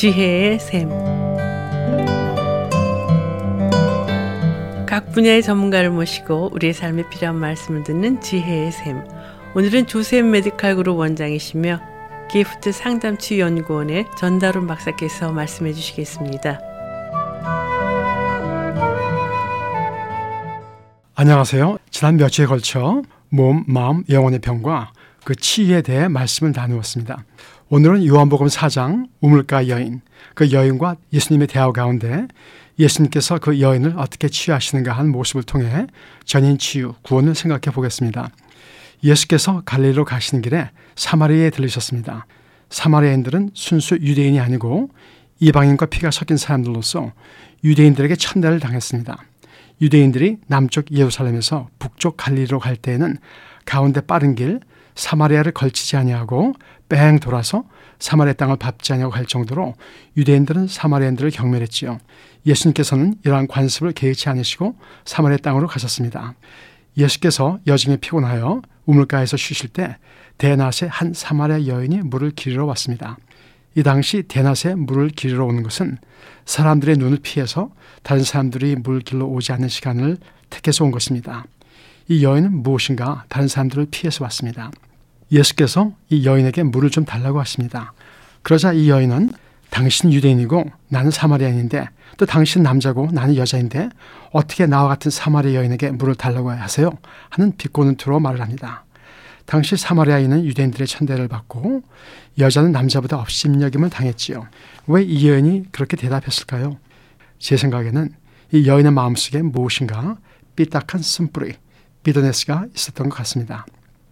지혜의 샘. 각 분야의 전문가를 모시고 우리의 삶에 필요한 말씀을 듣는 지혜의 샘. 오늘은 조셉 메디칼 그룹 원장이시며 기프트 상담치 연구원의 전다룬 박사께서 말씀해 주시겠습니다. 안녕하세요. 지난 며칠에 걸쳐 몸, 마음, 영혼의 병과 그 치유에 대해 말씀을 나누었습니다. 오늘은 요한복음 4장 우물가 여인, 그 여인과 예수님의 대화 가운데 예수님께서 그 여인을 어떻게 치유하시는가 한 모습을 통해 전인 치유, 구원을 생각해 보겠습니다. 예수께서 갈릴리로 가시는 길에 사마리아에 들르셨습니다. 사마리아인들은 순수 유대인이 아니고 이방인과 피가 섞인 사람들로서 유대인들에게 천대를 당했습니다. 유대인들이 남쪽 예루살렘에서 북쪽 갈릴리로 갈 때에는 가운데 빠른 길 사마리아를 걸치지 아니하고 뺑 돌아서 사마리아 땅을 밟지 아니하고 갈 정도로 유대인들은 사마리아인들을 경멸했지요. 예수님께서는 이러한 관습을 개의치 않으시고 사마리아 땅으로 가셨습니다. 예수께서 여정에 피곤하여 우물가에서 쉬실 때 대낮에 한 사마리아 여인이 물을 기르러 왔습니다. 이 당시 대낮에 물을 기르러 오는 것은 사람들의 눈을 피해서 다른 사람들이 물 길러 오지 않는 시간을 택해서 온 것입니다. 이 여인은 무엇인가 다른 사람들을 피해서 왔습니다. 예수께서 이 여인에게 물을 좀 달라고 하십니다. 그러자 이 여인은 당신 유대인이고 나는 사마리아인인데 또 당신 남자고 나는 여자인데 어떻게 나와 같은 사마리아 여인에게 물을 달라고 하세요? 하는 비꼬는 투로 말을 합니다. 당시 사마리아인은 유대인들의 천대를 받고 여자는 남자보다 업심여김을 당했지요. 왜 이 여인이 그렇게 대답했을까요? 제 생각에는 이 여인의 마음속에 무엇인가 삐딱한 쓴뿌리, 비더네스가 있었던 것 같습니다.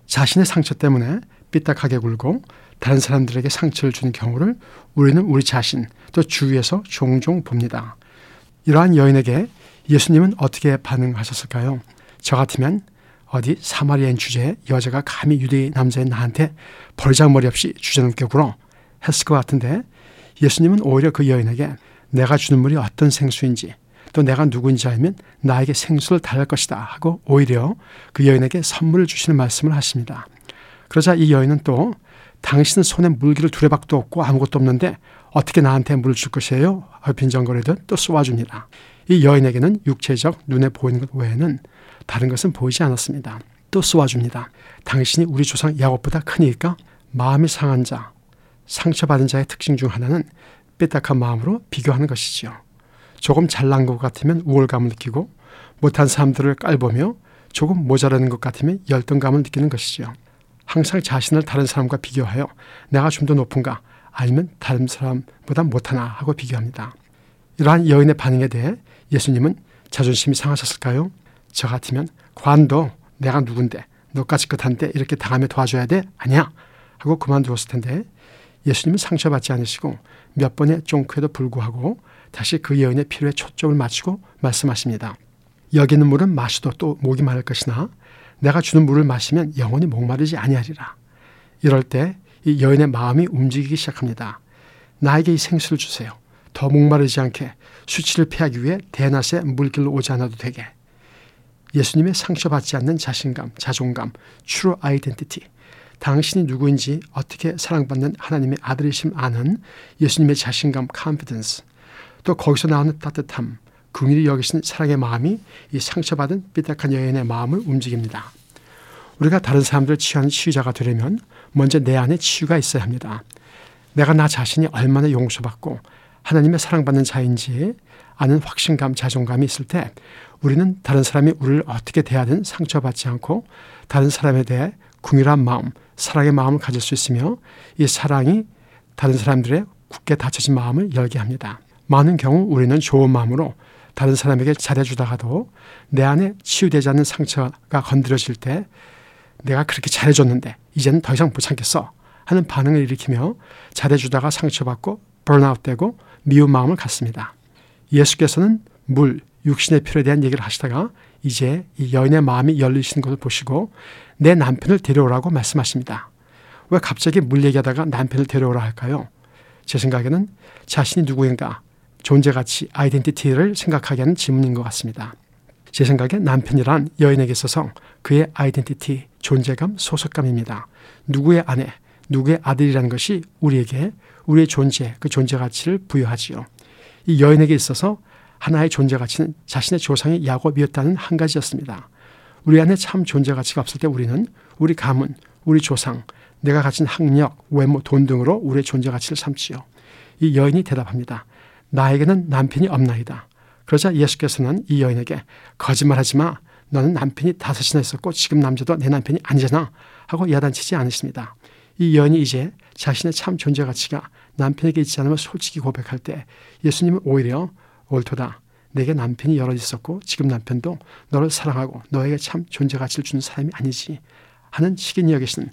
자신의 상처 때문에 삐딱하게 굴고 다른 사람들에게 상처를 주는 경우를 우리는 우리 자신 또 주위에서 종종 봅니다. 이러한 여인에게 예수님은 어떻게 반응하셨을까요? 저 같으면 어디 사마리아인 주제에 여자가 감히 유대인 남자인 나한테 벌장머리 없이 주저넘게 굴어 했을 것 같은데 예수님은 오히려 그 여인에게 내가 주는 물이 어떤 생수인지 또 내가 누구인지 알면 나에게 생수를 달할 것이다 하고 오히려 그 여인에게 선물을 주시는 말씀을 하십니다. 그러자 이 여인은 또 당신은 손에 물기를 두레박도 없고 아무것도 없는데 어떻게 나한테 물을 줄 것이에요? 빈정거리듯 또 쏘아줍니다. 이 여인에게는 육체적 눈에 보이는 것 외에는 다른 것은 보이지 않았습니다. 또 쏘아줍니다. 당신이 우리 조상 야곱보다 크니까 마음이 상한 자, 상처받은 자의 특징 중 하나는 삐딱한 마음으로 비교하는 것이지요. 조금 잘난 것 같으면 우월감을 느끼고 못한 사람들을 깔보며 조금 모자라는 것 같으면 열등감을 느끼는 것이지요. 항상 자신을 다른 사람과 비교하여 내가 좀 더 높은가 아니면 다른 사람보다 못하나 하고 비교합니다. 이러한 여인의 반응에 대해 예수님은 자존심이 상하셨을까요? 저 같으면 관도 내가 누군데 너까지 끝한데 이렇게 당하며 도와줘야 돼? 아니야 하고 그만두었을 텐데 예수님은 상처받지 않으시고 몇 번의 쫑크에도 불구하고 다시 그 여인의 필요에 초점을 맞추고 말씀하십니다. 여기 있는 물은 마시도 또 목이 마를 것이나 내가 주는 물을 마시면 영원히 목마르지 아니하리라. 이럴 때 이 여인의 마음이 움직이기 시작합니다. 나에게 이 생수를 주세요. 더 목마르지 않게 수치를 피하기 위해 대낮에 물길로 오지 않아도 되게. 예수님의 상처받지 않는 자신감, 자존감, true identity. 당신이 누구인지 어떻게 사랑받는 하나님의 아들이심 아는 예수님의 자신감, confidence. 또 거기서 나오는 따뜻함, 긍휼히 여기신 사랑의 마음이 이 상처받은 삐딱한 여인의 마음을 움직입니다. 우리가 다른 사람들 치유하는 치유자가 되려면 먼저 내 안에 치유가 있어야 합니다. 내가 나 자신이 얼마나 용서받고 하나님의 사랑받는 자인지 아는 확신감, 자존감이 있을 때 우리는 다른 사람이 우리를 어떻게 대하든 상처받지 않고 다른 사람에 대해 궁일한 마음, 사랑의 마음을 가질 수 있으며 이 사랑이 다른 사람들의 굳게 닫혀진 마음을 열게 합니다. 많은 경우 우리는 좋은 마음으로 다른 사람에게 잘해주다가도 내 안에 치유되지 않는 상처가 건드려질 때 내가 그렇게 잘해줬는데 이제는 더 이상 못 참겠어 하는 반응을 일으키며 잘해주다가 상처받고 번아웃되고 미운 마음을 갖습니다. 예수께서는 물, 육신의 필요에 대한 얘기를 하시다가 이제 이 여인의 마음이 열리시는 것을 보시고 내 남편을 데려오라고 말씀하십니다. 왜 갑자기 물 얘기하다가 남편을 데려오라 할까요? 제 생각에는 자신이 누구인가 존재 가치, 아이덴티티를 생각하게 하는 질문인 것 같습니다. 제 생각에 남편이란 여인에게 있어서 그의 아이덴티티, 존재감, 소속감입니다. 누구의 아내, 누구의 아들이라는 것이 우리에게 우리의 존재, 그 존재 가치를 부여하지요. 이 여인에게 있어서 하나의 존재 가치는 자신의 조상이 야곱이었다는 한 가지였습니다. 우리 안에 참 존재 가치가 없을 때 우리는 우리 가문, 우리 조상, 내가 가진 학력, 외모, 돈 등으로 우리의 존재 가치를 삼지요. 이 여인이 대답합니다. 나에게는 남편이 없나이다. 그러자 예수께서는 이 여인에게 거짓말하지 마. 너는 남편이 다섯이나 있었고 지금 남자도 내 남편이 아니잖아. 하고 야단치지 않으십니다. 이 여인이 이제 자신의 참 존재 가치가 남편에게 있지 않으면 솔직히 고백할 때 예수님은 오히려 옳도다. 내게 남편이 여러 있었고 지금 남편도 너를 사랑하고 너에게 참 존재 가치를 주는 사람이 아니지 하는 식인이 여기시는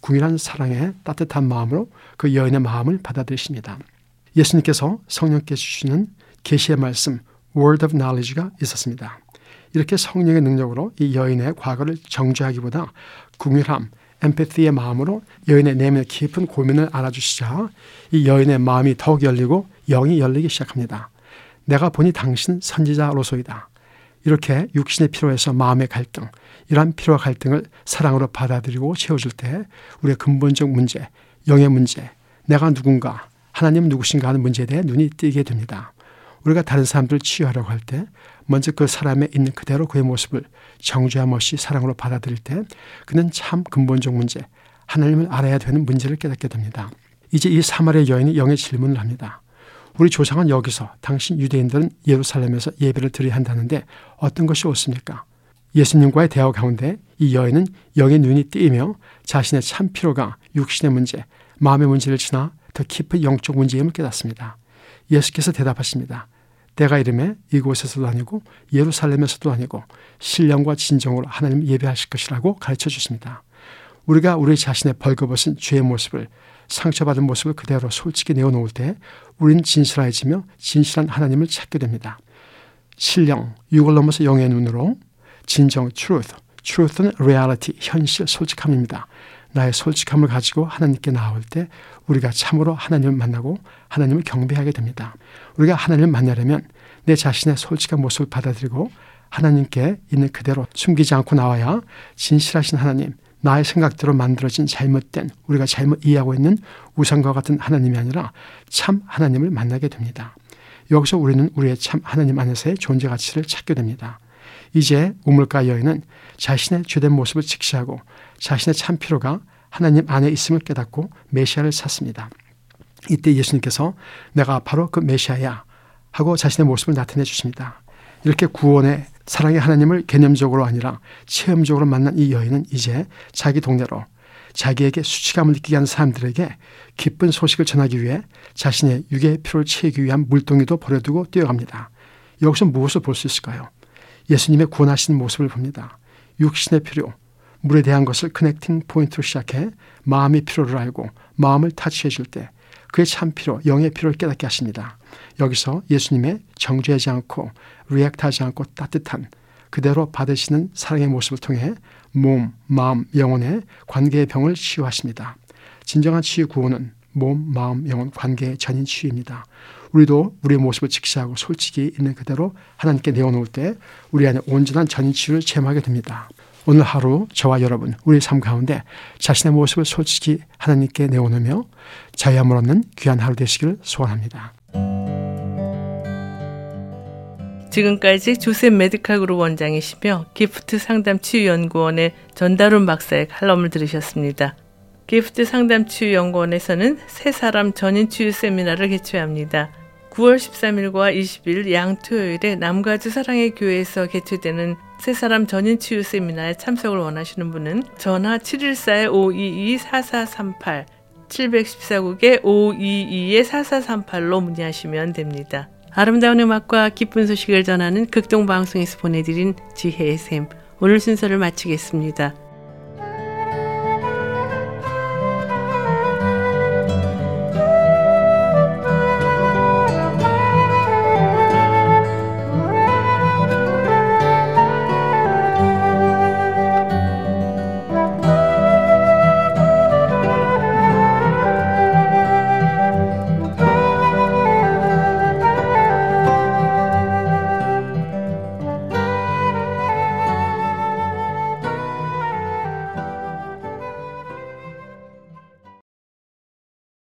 궁일한 사랑의 따뜻한 마음으로 그 여인의 마음을 받아들이십니다. 예수님께서 성령께 주시는 계시의 말씀 word of knowledge가 있었습니다. 이렇게 성령의 능력으로 이 여인의 과거를 정죄하기보다 궁일함, 엠패티의 마음으로 여인의 내면의 깊은 고민을 알아주시자 이 여인의 마음이 더욱 열리고 영이 열리기 시작합니다. 내가 보니 당신 선지자로소이다. 이렇게 육신의 필요에서 마음의 갈등, 이러한 필요와 갈등을 사랑으로 받아들이고 채워줄 때 우리의 근본적 문제, 영의 문제, 내가 누군가, 하나님 누구신가 하는 문제에 대해 눈이 띄게 됩니다. 우리가 다른 사람들을 치유하려고 할 때 먼저 그 사람에 있는 그대로 그의 모습을 정죄함 없이 사랑으로 받아들일 때 그는 참 근본적 문제, 하나님을 알아야 되는 문제를 깨닫게 됩니다. 이제 이 사마리아 여인이 영의 질문을 합니다. 우리 조상은 여기서 당신 유대인들은 예루살렘에서 예배를 드려야 한다는데 어떤 것이 옳습니까? 예수님과의 대화 가운데 이 여인은 영의 눈이 띄며 자신의 참 필요가 육신의 문제, 마음의 문제를 지나 더 깊은 영적 문제임을 깨닫습니다. 예수께서 대답하십니다. 때가 이름에 이곳에서도 아니고 예루살렘에서도 아니고 신령과 진정으로 하나님 예배하실 것이라고 가르쳐 주십니다. 우리가 우리 자신의 벌거벗은 죄의 모습을 상처받은 모습을 그대로 솔직히 내어놓을 때 우리는 진실해지며 진실한 하나님을 찾게 됩니다. 신령, 육을 넘어서 영의 눈으로 진정, truth, truth는 reality, 현실, 솔직함입니다. 나의 솔직함을 가지고 하나님께 나올 때 우리가 참으로 하나님을 만나고 하나님을 경배하게 됩니다. 우리가 하나님을 만나려면 내 자신의 솔직한 모습을 받아들이고 하나님께 있는 그대로 숨기지 않고 나와야 진실하신 하나님, 나의 생각대로 만들어진 잘못된 우리가 잘못 이해하고 있는 우상과 같은 하나님이 아니라 참 하나님을 만나게 됩니다. 여기서 우리는 우리의 참 하나님 안에서의 존재 가치를 찾게 됩니다. 이제 우물가 여인은 자신의 죄된 모습을 직시하고 자신의 참 필요가 하나님 안에 있음을 깨닫고 메시아를 찾습니다. 이때 예수님께서 내가 바로 그 메시아야 하고 자신의 모습을 나타내 주십니다. 이렇게 구원의 사랑의 하나님을 개념적으로 아니라 체험적으로 만난 이 여인은 이제 자기 동네로 자기에게 수치감을 느끼게 하는 사람들에게 기쁜 소식을 전하기 위해 자신의 육의 피로를 채우기 위한 물동이도 버려두고 뛰어갑니다. 여기서 무엇을 볼 수 있을까요? 예수님의 구원하신 모습을 봅니다. 육신의 필요, 물에 대한 것을 커넥팅 포인트로 시작해 마음의 필요를 알고 마음을 타치해 줄 때 그의 참 필요, 영의 필요를 깨닫게 하십니다. 여기서 예수님의 정죄하지 않고 리액트하지 않고 따뜻한 그대로 받으시는 사랑의 모습을 통해 몸, 마음, 영혼의 관계의 병을 치유하십니다. 진정한 치유 구원은 몸, 마음, 영혼 관계의 전인 치유입니다. 우리도 우리의 모습을 직시하고 솔직히 있는 그대로 하나님께 내어놓을 때 우리 안에 온전한 전인 치유를 체험하게 됩니다. 오늘 하루 저와 여러분 우리 삶 가운데 자신의 모습을 솔직히 하나님께 내어놓으며 자유함을 얻는 귀한 하루 되시기를 소원합니다. 지금까지 조셉 메디칼 그룹 원장이시며 기프트 상담 치유연구원의 전다룬 박사의 칼럼을 들으셨습니다. 기프트 상담 치유연구원에서는 새 사람 전인 치유 세미나를 개최합니다. 9월 13일과 20일 양 토요일에 남가주 사랑의 교회에서 개최되는 새 사람 전인 치유 세미나에 참석을 원하시는 분은 전화 714-522-4438 714국에 522-4438로 문의하시면 됩니다. 아름다운 음악과 기쁜 소식을 전하는 극동방송에서 보내드린 지혜의 샘 오늘 순서를 마치겠습니다.